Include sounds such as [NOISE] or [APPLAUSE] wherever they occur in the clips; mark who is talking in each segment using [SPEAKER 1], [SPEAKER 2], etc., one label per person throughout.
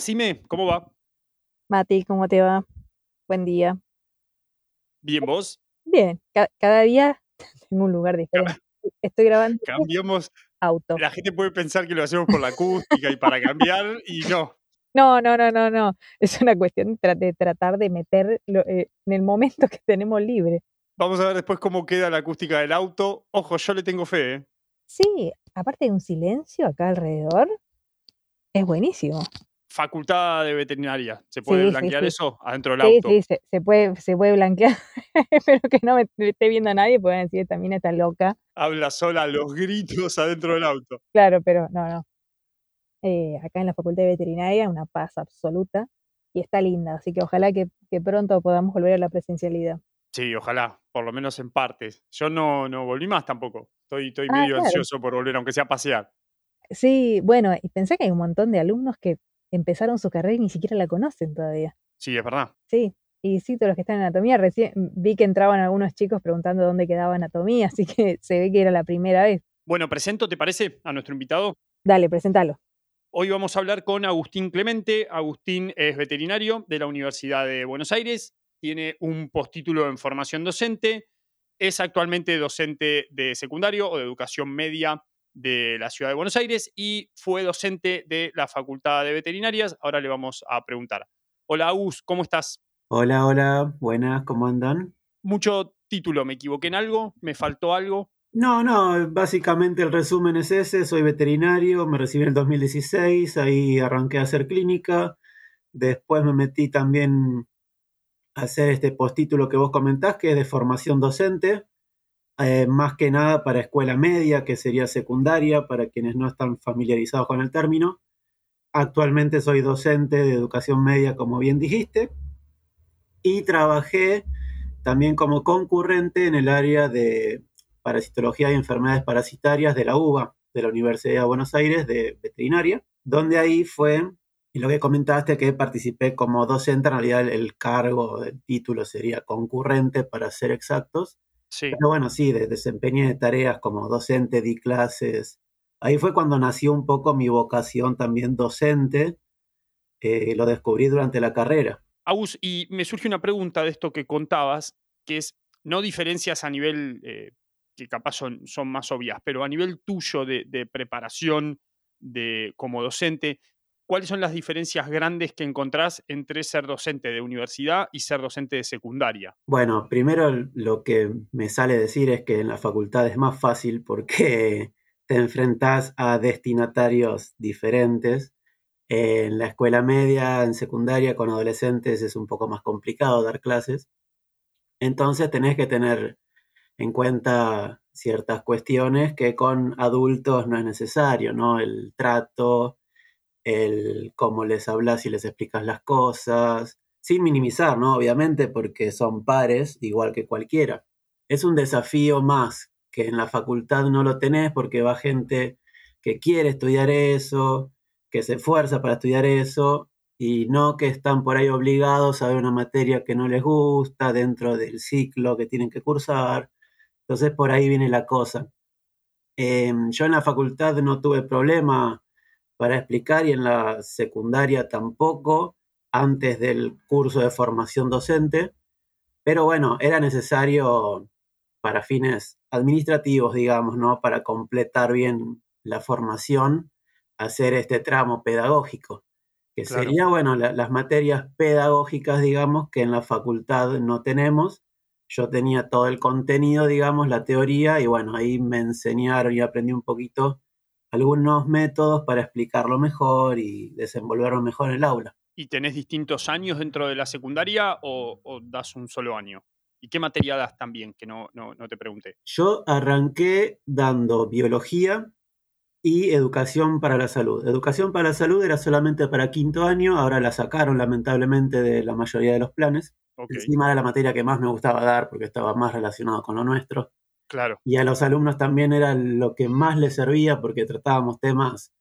[SPEAKER 1] Nacime, ¿cómo va?
[SPEAKER 2] Mati, ¿cómo te va? Buen día.
[SPEAKER 1] Bien, ¿vos?
[SPEAKER 2] Bien, ca- cada día [LAUGHS] tengo un lugar diferente. Estoy grabando [LAUGHS]
[SPEAKER 1] Cambiamos.
[SPEAKER 2] auto.
[SPEAKER 1] La gente puede pensar que lo hacemos por la acústica y para cambiar, y no.
[SPEAKER 2] No, no, no, no, no. Es una cuestión de, tra- de tratar de meter eh, en el momento que tenemos libre.
[SPEAKER 1] Vamos a ver después cómo queda la acústica del auto. Ojo, yo le tengo fe, ¿eh?
[SPEAKER 2] Sí, aparte de un silencio acá alrededor, es buenísimo.
[SPEAKER 1] Facultad de veterinaria. ¿Se puede
[SPEAKER 2] Sí, sí,
[SPEAKER 1] blanquear
[SPEAKER 2] sí.
[SPEAKER 1] eso adentro del
[SPEAKER 2] Sí,
[SPEAKER 1] auto?
[SPEAKER 2] sí, se, se puede, se puede blanquear. [LAUGHS] Espero que no me, me esté viendo a nadie, a decir, también está loca.
[SPEAKER 1] Habla sola los gritos adentro del auto.
[SPEAKER 2] Claro, pero no, no. Eh, acá en la Facultad de Veterinaria, una paz absoluta. Y está linda, así que ojalá que, que pronto podamos volver a la presencialidad.
[SPEAKER 1] Sí, ojalá, por lo menos en partes. Yo no, no volví más tampoco. Estoy, estoy
[SPEAKER 2] Ah,
[SPEAKER 1] medio
[SPEAKER 2] claro.
[SPEAKER 1] ansioso por volver, aunque sea a pasear.
[SPEAKER 2] Sí, bueno, y pensé que hay un montón de alumnos que empezaron su carrera y ni siquiera la conocen todavía.
[SPEAKER 1] Sí, es verdad.
[SPEAKER 2] Sí, y sí, todos los que están en anatomía, recién vi que entraban algunos chicos preguntando dónde quedaba anatomía, [LAUGHS] así que se ve que era la primera vez.
[SPEAKER 1] Bueno, presento, ¿te parece? A nuestro invitado.
[SPEAKER 2] Dale, presentalo.
[SPEAKER 1] Hoy vamos a hablar con Agustín Clemente. Agustín es veterinario de la Universidad de Buenos Aires, tiene un postítulo en formación docente, es actualmente docente de secundario o de educación media de la Ciudad de Buenos Aires y fue docente de la Facultad de Veterinarias. Ahora le vamos a preguntar. Hola Agus, ¿cómo estás?
[SPEAKER 3] Hola, hola, buenas, ¿cómo andan?
[SPEAKER 1] Mucho título, ¿me equivoqué en algo? ¿Me faltó algo?
[SPEAKER 3] No, no, básicamente el resumen es ese, soy veterinario, me recibí en el 2016, ahí arranqué a hacer clínica, después me metí también a hacer este postítulo que vos comentás, que es de formación docente, eh, más que nada para escuela media, que sería secundaria, para quienes no están familiarizados con el término. Actualmente soy docente de educación media, como bien dijiste, y trabajé también como concurrente en el área de parasitología y enfermedades parasitarias de la UBA, de la Universidad de Buenos Aires, de veterinaria, donde ahí fue, y lo que comentaste, que participé como docente, en realidad el, cargo, el título sería concurrente para ser exactos,
[SPEAKER 1] Sí.
[SPEAKER 3] pero bueno, sí, de, desempeñé tareas como docente, di clases. Ahí fue cuando nació un poco mi vocación también docente, eh, lo descubrí durante la carrera.
[SPEAKER 1] Agus, y me surge una pregunta de esto que contabas, que es, no diferencias a nivel, eh, que capaz son, son más obvias, pero a nivel tuyo de, de preparación de, como docente, ¿cuáles son las diferencias grandes que encontrás entre ser docente de universidad y ser docente de secundaria?
[SPEAKER 3] Bueno, primero lo que me sale decir es que en la facultad es más fácil porque [LAUGHS] te enfrentas a destinatarios diferentes. En la escuela media, en secundaria, con adolescentes es un poco más complicado dar clases. Entonces tenés que tener en cuenta ciertas cuestiones que con adultos no es necesario, ¿no? El trato, el cómo les hablas y les explicas las cosas, sin minimizar, ¿no? Obviamente, porque son pares, igual que cualquiera. Es un desafío más que en la facultad no lo tenés porque va gente que quiere estudiar eso, que se esfuerza para estudiar eso, y no que están por ahí obligados a ver una materia que no les gusta dentro del ciclo que tienen que cursar. Entonces por ahí viene la cosa. Eh, yo en la facultad no tuve problema para explicar y en la secundaria tampoco, antes del curso de formación docente, pero bueno, era necesario para fines administrativos, digamos, ¿no? Para completar bien la formación, hacer este tramo pedagógico, que
[SPEAKER 1] Claro.
[SPEAKER 3] sería, bueno, la- las materias pedagógicas, digamos, que en la facultad no tenemos. Yo tenía todo el contenido, digamos, la teoría, y bueno, ahí me enseñaron y aprendí un poquito algunos métodos para explicarlo mejor y desenvolverlo mejor en el aula.
[SPEAKER 1] ¿Y tenés distintos años dentro de la secundaria o, o das un solo año? ¿Y qué materia das también? Que no, no, no te pregunté.
[SPEAKER 3] Yo arranqué dando biología y educación para la salud. Educación para la salud era solamente para quinto año, ahora la sacaron lamentablemente de la mayoría de los planes. Encima era la materia que más me gustaba dar porque estaba más relacionado con lo nuestro. Y a los alumnos también era lo que más les servía porque tratábamos temas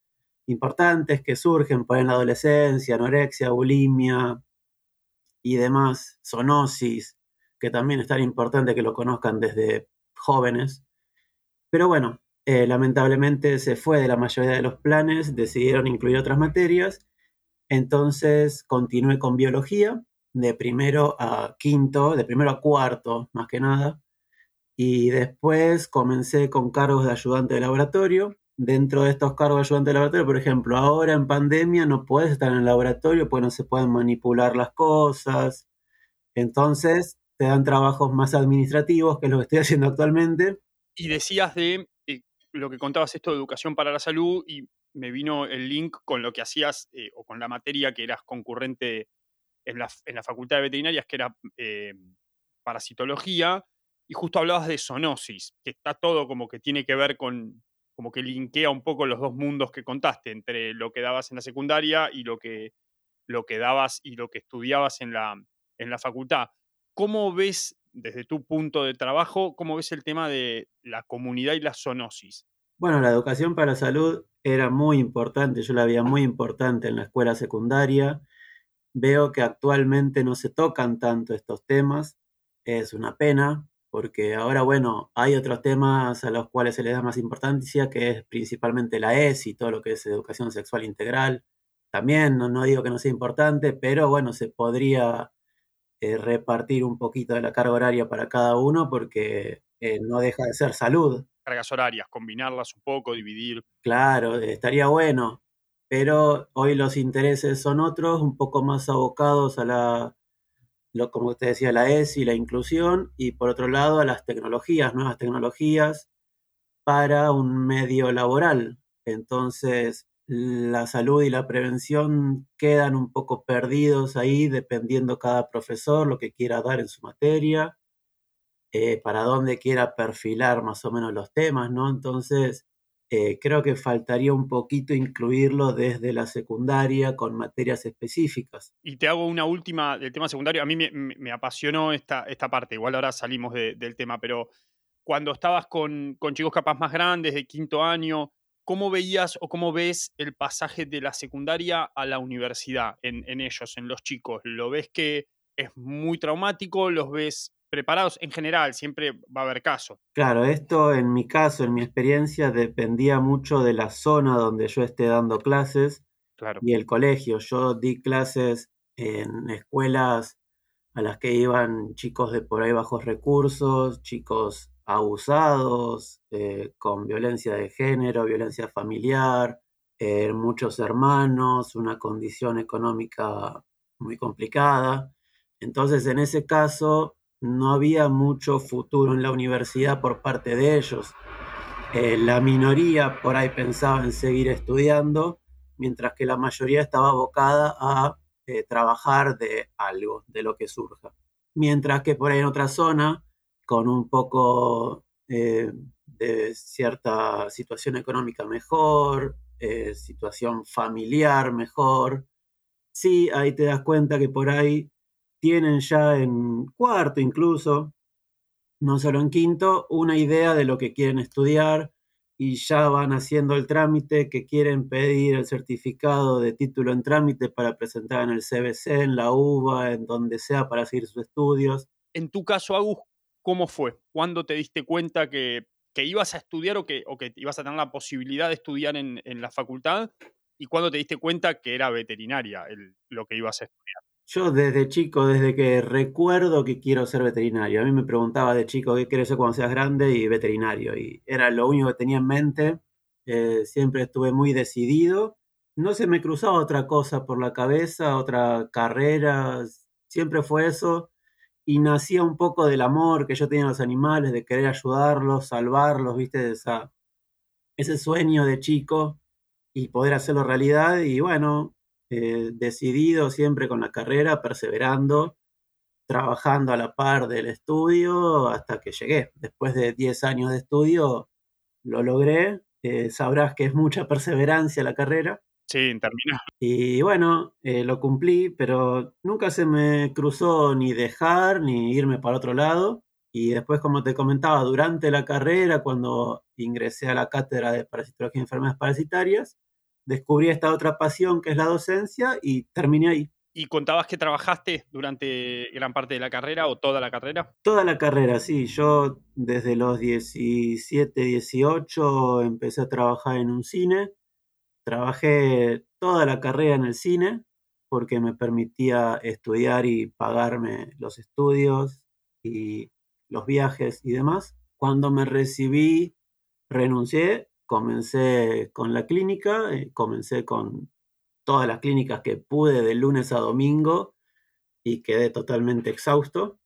[SPEAKER 3] importantes que surgen por en la adolescencia, anorexia, bulimia y demás, zoonosis, que también es tan importante que lo conozcan desde jóvenes. Pero bueno, eh, lamentablemente se fue de la mayoría de los planes, decidieron incluir otras materias Entonces continué con biología, de primero a quinto, de primero a cuarto, más que nada. Y después comencé con cargos de ayudante de laboratorio. Dentro de estos cargos de ayudante de laboratorio, por ejemplo, ahora en pandemia no puedes estar en el laboratorio porque no se pueden manipular las cosas. Entonces te dan trabajos más administrativos, que lo que estoy [LAUGHS] haciendo actualmente.
[SPEAKER 1] Y decías de eh, lo que contabas esto de educación para la salud y me vino el link con lo que hacías eh, o con la materia que eras concurrente en la, en la Facultad de Veterinarias, que era eh, parasitología, y justo hablabas de zoonosis, que está todo como que tiene que ver con, como que linkea un poco los dos mundos que contaste, entre lo que dabas en la secundaria y lo que, lo que dabas y lo que estudiabas en la, en la facultad. ¿Cómo ves, desde tu punto de trabajo, cómo ves el tema de la comunidad y la zoonosis?
[SPEAKER 3] Bueno, la educación para la salud era muy importante, yo la veía muy importante en la escuela secundaria. Veo que actualmente no se tocan tanto estos temas, es una pena, porque ahora, bueno, hay otros temas a los cuales se le da más importancia, que es principalmente la ESI, todo lo que es educación sexual integral. También no, digo que no sea importante, pero bueno, se podría eh, repartir un poquito de la carga horaria para cada uno porque eh, no deja de ser salud.
[SPEAKER 1] Cargas horarias, combinarlas un poco, dividir.
[SPEAKER 3] Claro, estaría bueno, pero hoy los intereses son otros, un poco más abocados a la lo, como usted decía, la ESI, la inclusión, y por otro lado a las tecnologías, nuevas tecnologías para un medio laboral. Entonces, la salud y la prevención quedan un poco perdidos ahí, dependiendo cada profesor lo que quiera dar en su materia, eh, para dónde quiera perfilar más o menos los temas, ¿no? Entonces, eh, creo que faltaría un poquito incluirlo desde la secundaria con materias específicas.
[SPEAKER 1] Y te hago una última del tema secundario. A mí me, apasionó esta, esta parte, igual ahora salimos del tema, pero cuando estabas con, con chicos capaz más grandes, de quinto año, ¿cómo veías o cómo ves el pasaje de la secundaria a la universidad en, en ellos, en los chicos? ¿Lo ves que es muy traumático? ¿Los ves preparados en general, siempre va a haber caso.
[SPEAKER 3] Claro, esto en mi caso, en mi experiencia, dependía mucho de la zona donde yo esté dando clases y el colegio. Yo di clases en escuelas a las que iban chicos de por ahí bajos recursos, chicos abusados, eh, con violencia de género, violencia familiar, eh, muchos hermanos, una condición económica muy complicada. Entonces, en ese caso, no había mucho futuro en la universidad por parte de ellos. Eh, la minoría por ahí pensaba en seguir estudiando, mientras que la mayoría estaba abocada a eh, trabajar de algo, de lo que surja. Mientras que por ahí en otra zona, con un poco eh, de cierta situación económica mejor, situación familiar mejor, sí, ahí te das cuenta que por ahí tienen ya en cuarto incluso, no solo en quinto, una idea de lo que quieren estudiar y ya van haciendo el trámite que quieren pedir el certificado de título en trámite para presentar en el CBC, en la UBA, en donde sea para seguir sus estudios.
[SPEAKER 1] En tu caso, Agus, ¿cómo fue? ¿Cuándo te diste cuenta que, ibas a estudiar o que, o que ibas a tener la posibilidad de estudiar en, la facultad? ¿Y cuándo te diste cuenta que era veterinaria lo que ibas a estudiar?
[SPEAKER 3] Yo desde chico, desde que recuerdo que quiero ser veterinario, a mí me preguntaba de chico qué quieres ser cuando seas grande y veterinario, y era lo único que tenía en mente, eh, siempre estuve muy decidido, no se me cruzaba otra cosa por la cabeza, otra carrera, siempre fue eso, y nacía un poco del amor que yo tenía a los animales, de querer ayudarlos, salvarlos, viste, esa, ese sueño de chico y poder hacerlo realidad, y bueno, eh, decidido siempre con la carrera, perseverando, trabajando a la par del estudio hasta que llegué. Después de 10 años de estudio, lo logré. Eh, sabrás que es mucha perseverancia la carrera.
[SPEAKER 1] Sí, termina.
[SPEAKER 3] Y bueno, eh, lo cumplí, pero nunca se me cruzó ni dejar ni irme para otro lado. Y después, como te comentaba, durante la carrera, cuando ingresé a la cátedra de parasitología y enfermedades parasitarias, descubrí esta otra pasión que es la docencia y terminé ahí.
[SPEAKER 1] ¿Y contabas que trabajaste durante gran parte de la carrera o toda la carrera?
[SPEAKER 3] Toda la carrera, sí. Yo desde los 17, 18 empecé a trabajar en un cine. Trabajé toda la carrera en el cine. porque me permitía estudiar y pagarme los estudios y los viajes y demás. Cuando me recibí, renuncié, comencé con la clínica, eh, comencé con todas las clínicas que pude de lunes a domingo y quedé totalmente exhausto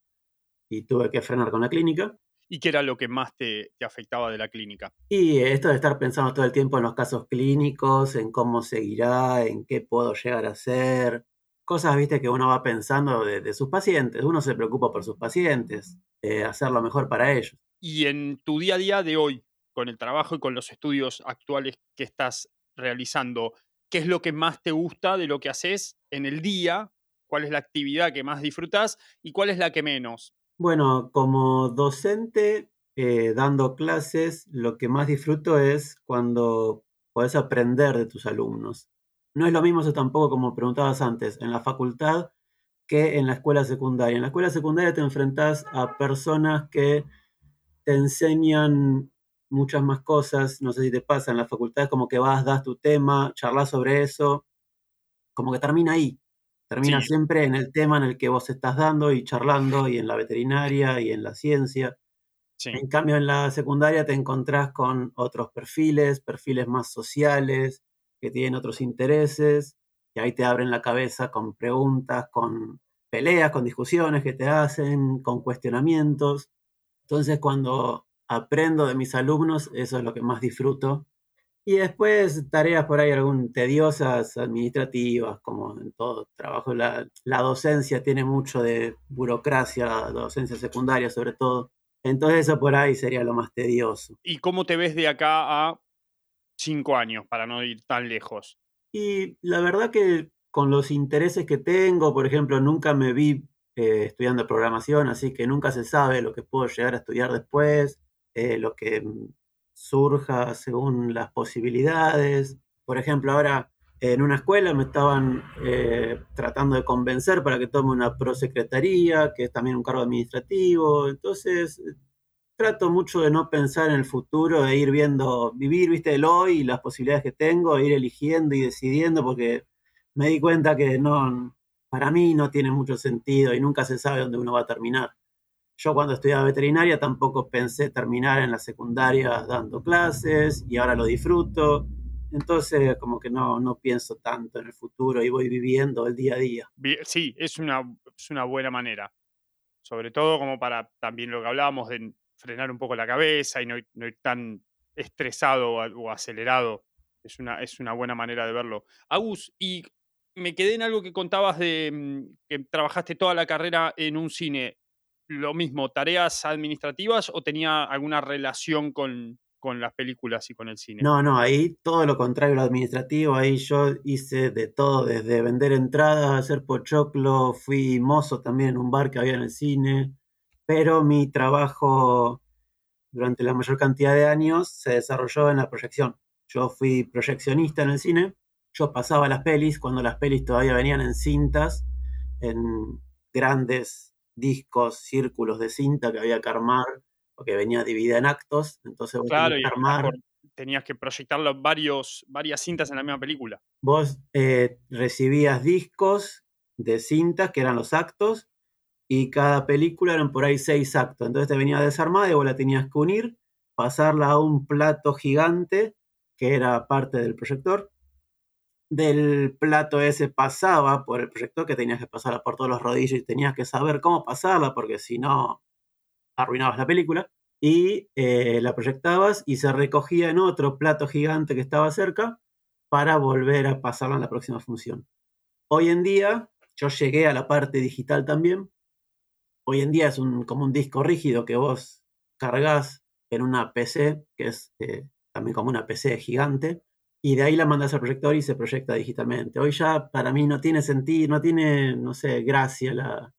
[SPEAKER 3] y tuve que frenar con la clínica.
[SPEAKER 1] ¿Y qué era lo que más te, afectaba de la clínica?
[SPEAKER 3] Y esto de estar pensando todo el tiempo en los casos clínicos, en cómo seguirá, en qué puedo llegar a hacer. Cosas, viste, que uno va pensando de, sus pacientes. Uno se preocupa por sus pacientes, eh, hacer lo mejor para ellos.
[SPEAKER 1] Y en tu día a día de hoy, con el trabajo y con los estudios actuales que estás realizando, ¿qué es lo que más te gusta de lo que haces en el día? ¿Cuál es la actividad que más disfrutas y cuál es la que menos?
[SPEAKER 3] Bueno, como docente, eh, dando clases, lo que más disfruto es cuando puedes aprender de tus alumnos. No es lo mismo eso tampoco como preguntabas antes, en la facultad que en la escuela secundaria. En la escuela secundaria te enfrentas a personas que te enseñan muchas más cosas, no sé si te pasa, en la facultad es como que vas, das tu tema, charlas sobre eso, como que termina ahí. Termina siempre en el tema en el que vos estás dando y charlando, y en la veterinaria y en la ciencia. En cambio, en la secundaria te encontrás con otros perfiles, perfiles más sociales, que tienen otros intereses, y ahí te abren la cabeza con preguntas, con peleas, con discusiones que te hacen, con cuestionamientos. Entonces, cuando aprendo de mis alumnos, eso es lo que más disfruto y después tareas por ahí algún tediosas, administrativas, como en todo trabajo. La, docencia tiene mucho de burocracia, la docencia secundaria sobre todo. Entonces eso por ahí sería lo más tedioso.
[SPEAKER 1] ¿Y cómo te ves de acá a cinco años, para no ir tan lejos?
[SPEAKER 3] Y la verdad que con los intereses que tengo, por ejemplo, nunca me vi eh, estudiando programación, así que nunca se sabe lo que puedo llegar a estudiar después, eh, lo que surja según las posibilidades. Por ejemplo, ahora en una escuela me estaban eh, tratando de convencer para que tome una prosecretaría, que es también un cargo administrativo. Entonces, trato mucho de no pensar en el futuro, de ir viendo, vivir, viste, el hoy y las posibilidades que tengo, e ir eligiendo y decidiendo, porque me di cuenta que no, para mí no tiene mucho sentido y nunca se sabe dónde uno va a terminar. Yo cuando estudiaba veterinaria tampoco pensé terminar en la secundaria dando clases y ahora lo disfruto. Entonces, como que no, no pienso tanto en el futuro y voy viviendo el día a día.
[SPEAKER 1] Sí, es una, es una buena manera. Sobre todo como para también lo que hablábamos de frenar un poco la cabeza y no, no ir tan estresado o acelerado. Es una, es una buena manera de verlo. Agus, y me quedé en algo que contabas de mm, que trabajaste toda la carrera en un cine lo mismo, tareas administrativas o tenía alguna relación con, las películas y con el cine?
[SPEAKER 3] No, no, ahí todo lo contrario, lo administrativo, ahí yo hice de todo, desde vender entradas, hacer pochoclo, fui mozo también en un bar que había en el cine, pero mi trabajo durante la mayor cantidad de años se desarrolló en la proyección. Yo fui proyeccionista en el cine, yo pasaba las pelis cuando las pelis todavía venían en cintas, en grandes discos, círculos de cinta que había que armar, porque venía dividida en actos, entonces vos
[SPEAKER 1] claro, tenías que armar. Tenías que proyectar varios, varias cintas en la misma película.
[SPEAKER 3] Vos eh, recibías discos de cintas, que eran los actos, y cada película eran por ahí seis actos. Entonces te venía desarmada y vos la tenías que unir, pasarla a un plato gigante, que era parte del proyector, del plato ese pasaba por el proyector que tenías que pasarla por todos los rodillos y tenías que saber cómo pasarla porque si no arruinabas la película y eh, la proyectabas y se recogía en otro plato gigante que estaba cerca para volver a pasarla en la próxima función. Hoy en día, yo llegué a la parte digital también. Hoy en día es un, como un disco rígido que vos cargas en una PC, que es eh, también como una PC gigante, y de ahí la mandas al proyector y se proyecta digitalmente. Hoy ya para mí no tiene sentido, no tiene, no sé, gracia, la,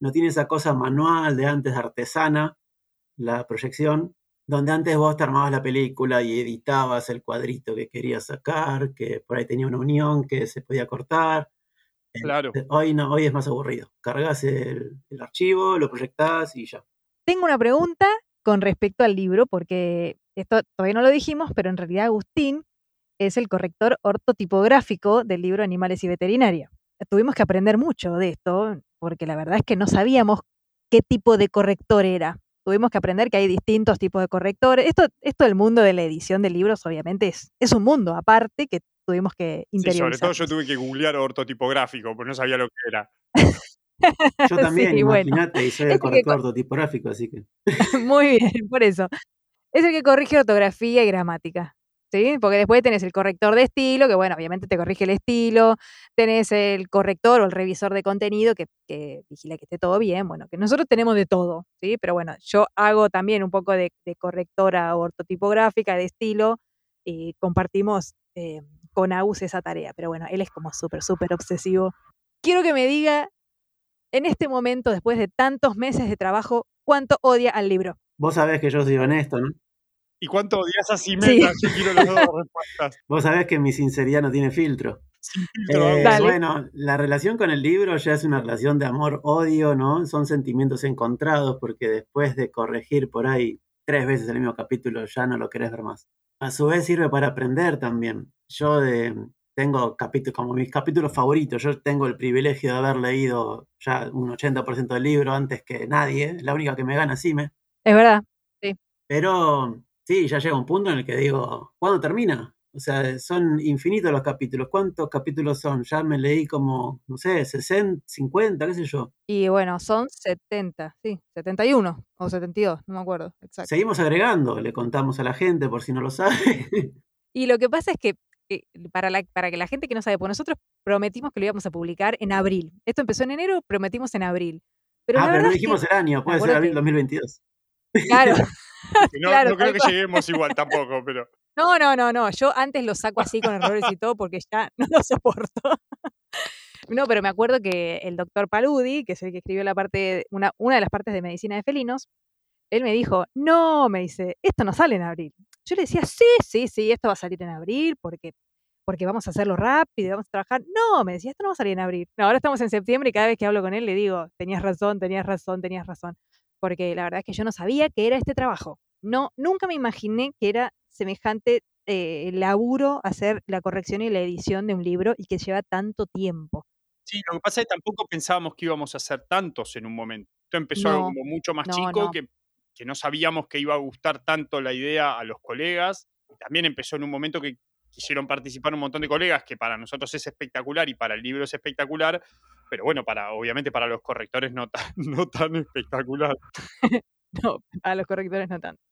[SPEAKER 3] no tiene esa cosa manual de antes artesana, la proyección, donde antes vos te armabas la película y editabas el cuadrito que querías sacar, que por ahí tenía una unión que se podía cortar.
[SPEAKER 1] Claro.
[SPEAKER 3] Hoy no, hoy es más aburrido. Cargas el, el archivo, lo proyectás y ya.
[SPEAKER 2] Tengo una pregunta con respecto al libro, porque esto todavía no lo dijimos, pero en realidad Agustín es el corrector ortotipográfico del libro Animales y Veterinaria. tuvimos que aprender mucho de esto, porque la verdad es que no sabíamos qué tipo de corrector era. Tuvimos que aprender que hay distintos tipos de correctores. Esto, esto del mundo de la edición de libros, obviamente, es, es un mundo aparte que tuvimos que interiorizar.
[SPEAKER 1] Sí, sobre todo yo tuve que googlear ortotipográfico, porque no sabía lo que era.
[SPEAKER 3] Yo [LAUGHS] también, imagínate, y soy el corrector ortotipográfico, así que. [LAUGHS]
[SPEAKER 2] Muy bien, por eso. Es el que corrige ortografía y gramática. ¿Sí? Porque después tenés el corrector de estilo, que bueno, obviamente te corrige el estilo, tenés el corrector o el revisor de contenido que, vigila que esté todo bien, bueno, que nosotros tenemos de todo, ¿sí? Pero bueno, yo hago también un poco de, correctora ortotipográfica, de estilo, y compartimos eh, con Agus esa tarea, pero bueno, él es como súper, súper obsesivo. Quiero que me diga, en este momento, después de tantos meses de trabajo, cuánto odia al libro.
[SPEAKER 3] Vos sabés que yo soy honesto, ¿no?
[SPEAKER 1] ¿Y cuánto odias a Simena? Yo quiero las dos respuestas. [LAUGHS]
[SPEAKER 3] Vos sabés que mi sinceridad no tiene filtro.
[SPEAKER 1] Sin filtro.
[SPEAKER 3] Eh, bueno, la relación con el libro ya es una relación de amor-odio, ¿no? Son sentimientos encontrados porque después de corregir por ahí tres veces el mismo capítulo ya no lo querés ver más. A su vez sirve para aprender también. Yo de, tengo capítulos, como mis capítulos favoritos, yo tengo el privilegio de haber leído ya un 80% del libro antes que nadie, la única que me gana Sime.
[SPEAKER 2] Es verdad, sí.
[SPEAKER 3] Pero sí, ya llega un punto en el que digo, ¿cuándo termina? O sea, son infinitos los capítulos. ¿Cuántos capítulos son? Ya me leí como, no sé, 60, 50, qué sé yo.
[SPEAKER 2] Y bueno, son 70, sí, 71 o 72, no me acuerdo. Exacto.
[SPEAKER 3] Seguimos agregando, le contamos a la gente por si no lo sabe.
[SPEAKER 2] Y lo que pasa es que eh, para, la, para que la gente que no sabe, pues nosotros prometimos que lo íbamos a publicar en abril. Esto empezó en enero, prometimos en abril.
[SPEAKER 3] Pero ah, pero no dijimos el año, puede ser abril 2022. [LAUGHS] [LAUGHS]
[SPEAKER 2] Claro.
[SPEAKER 1] no, creo que lleguemos igual tampoco, pero. [LAUGHS]
[SPEAKER 2] No, no, no, no. Yo antes lo saco así con errores y todo porque ya no lo soporto. No, pero me acuerdo que el doctor Paludi, que es el que escribió la parte, una, una de las partes de medicina de felinos, él me dijo, no, me dice, esto no sale en abril. Yo le decía, sí, sí, sí, esto va a salir en abril porque, porque vamos a hacerlo rápido, vamos a trabajar. No, me decía, esto no va a salir en abril. No, ahora estamos en septiembre y cada vez que hablo con él le digo, tenías razón, tenías razón, tenías razón. Porque la verdad es que yo no sabía que era este trabajo. No, nunca me imaginé que era semejante eh, laburo hacer la corrección y la edición de un libro y que lleva tanto tiempo.
[SPEAKER 1] Sí, lo que pasa es que tampoco pensábamos que íbamos a hacer tantos en un momento. Esto empezó como mucho más chico Que, que no sabíamos que iba a gustar tanto la idea a los colegas. También empezó en un momento que quisieron participar un montón de colegas, que para nosotros es espectacular y para el libro es espectacular, pero bueno, para obviamente para los correctores no tan, [LAUGHS] no tan espectacular. [LAUGHS]
[SPEAKER 2] no, a los correctores no tanto.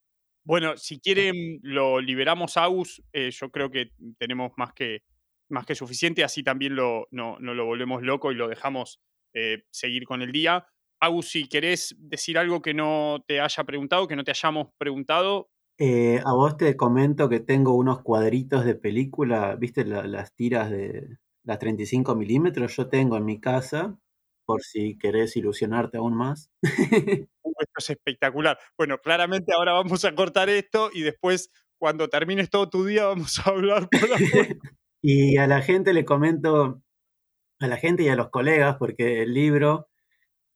[SPEAKER 1] Bueno, si quieren, lo liberamos a Aus. Eh, yo creo que tenemos más que, más que suficiente. Así también lo, no, lo volvemos loco y lo dejamos eh, seguir con el día. Agus, si querés decir algo que no te haya preguntado, que no te hayamos preguntado.
[SPEAKER 3] Eh, a vos te comento que tengo unos cuadritos de película, viste las tiras de las 35 milímetros, yo tengo en mi casa, por si querés ilusionarte aún más. [LAUGHS]
[SPEAKER 1] esto es espectacular. Bueno, claramente ahora vamos a cortar esto y después, cuando termines todo tu día, vamos a hablar por [LAUGHS]
[SPEAKER 3] Y a la gente le comento, a la gente y a los colegas, porque el libro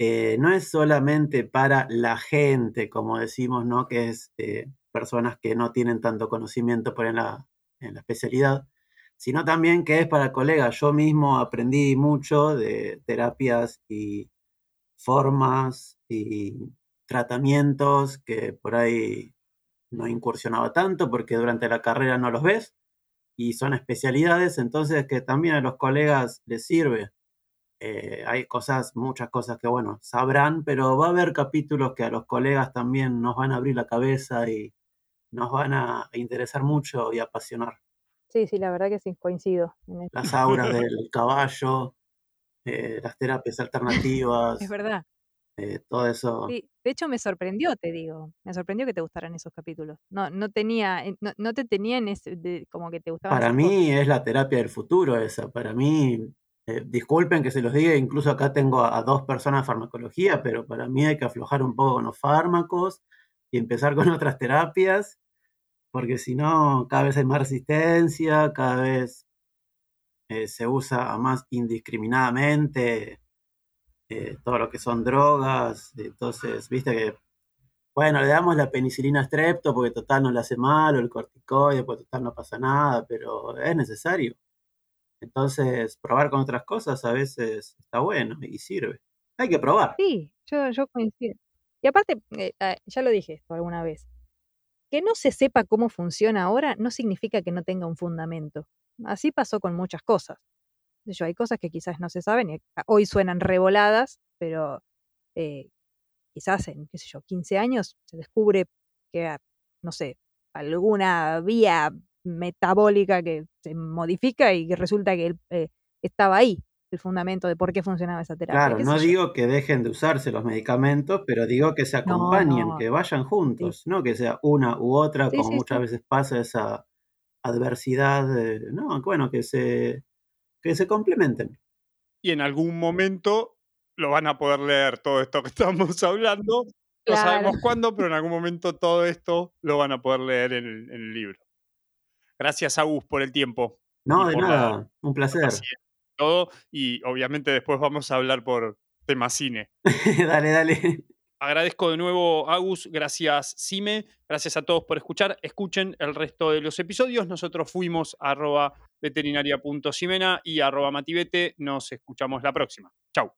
[SPEAKER 3] eh, no es solamente para la gente, como decimos, ¿no? Que es eh, personas que no tienen tanto conocimiento por en la, en la especialidad, sino también que es para colegas. Yo mismo aprendí mucho de terapias y formas y tratamientos que por ahí no incursionaba tanto porque durante la carrera no los ves y son especialidades, entonces que también a los colegas les sirve. Eh, hay cosas, muchas cosas que, bueno, sabrán, pero va a haber capítulos que a los colegas también nos van a abrir la cabeza y nos van a interesar mucho y apasionar.
[SPEAKER 2] Sí, sí, la verdad que sí, coincido.
[SPEAKER 3] Las auras [LAUGHS] del caballo, eh, las terapias [LAUGHS] alternativas.
[SPEAKER 2] Es verdad.
[SPEAKER 3] Eh, todo eso.
[SPEAKER 2] de hecho me sorprendió, te digo, me sorprendió que te gustaran esos capítulos. No, no tenía, eh, no, te tenían como que te gustaban.
[SPEAKER 3] Para mí es la terapia del futuro esa. Para mí, eh, disculpen que se los diga, incluso acá tengo a, dos personas de farmacología, pero para mí hay que aflojar un poco con los fármacos y empezar con otras terapias, porque si no, cada vez hay más resistencia, cada vez se usa más indiscriminadamente eh, todo lo que son drogas. Entonces, viste que, bueno, le damos la penicilina strepto porque total no le hace mal, o el corticoide, porque total no pasa nada, pero es necesario. Entonces, probar con otras cosas a veces está bueno y sirve. Hay que probar.
[SPEAKER 2] Sí, yo, yo coincido. Y aparte, eh, ah, ya lo dije esto alguna vez, que no se sepa cómo funciona ahora no significa que no tenga un fundamento. Así pasó con muchas cosas. Yo, hay cosas que quizás no se saben y hoy suenan revoladas, pero eh, quizás en, qué sé yo, 15 años se descubre que, no sé, alguna vía metabólica que se modifica y que resulta que eh, estaba ahí el fundamento de por qué funcionaba esa terapia.
[SPEAKER 3] Claro, no digo que dejen de usarse los medicamentos, pero digo que se acompañen, que vayan juntos, no que sea una u otra, como muchas veces pasa esa adversidad, no, bueno, que se, que se complementen.
[SPEAKER 1] Y en algún momento lo van a poder leer todo esto que [LAUGHS] estamos hablando. No sabemos cuándo, pero en algún momento todo esto lo van a poder leer en el, libro. Gracias, Agus, por el tiempo.
[SPEAKER 3] No, de nada, un placer
[SPEAKER 1] todo y obviamente después vamos a hablar por tema cine. [LAUGHS]
[SPEAKER 3] dale, dale.
[SPEAKER 1] Agradezco de nuevo, Agus, gracias, Sime, gracias a todos por escuchar. Escuchen el resto de los episodios. Nosotros fuimos a arroba veterinaria.simena y arroba mativete. Nos escuchamos la próxima. Chau.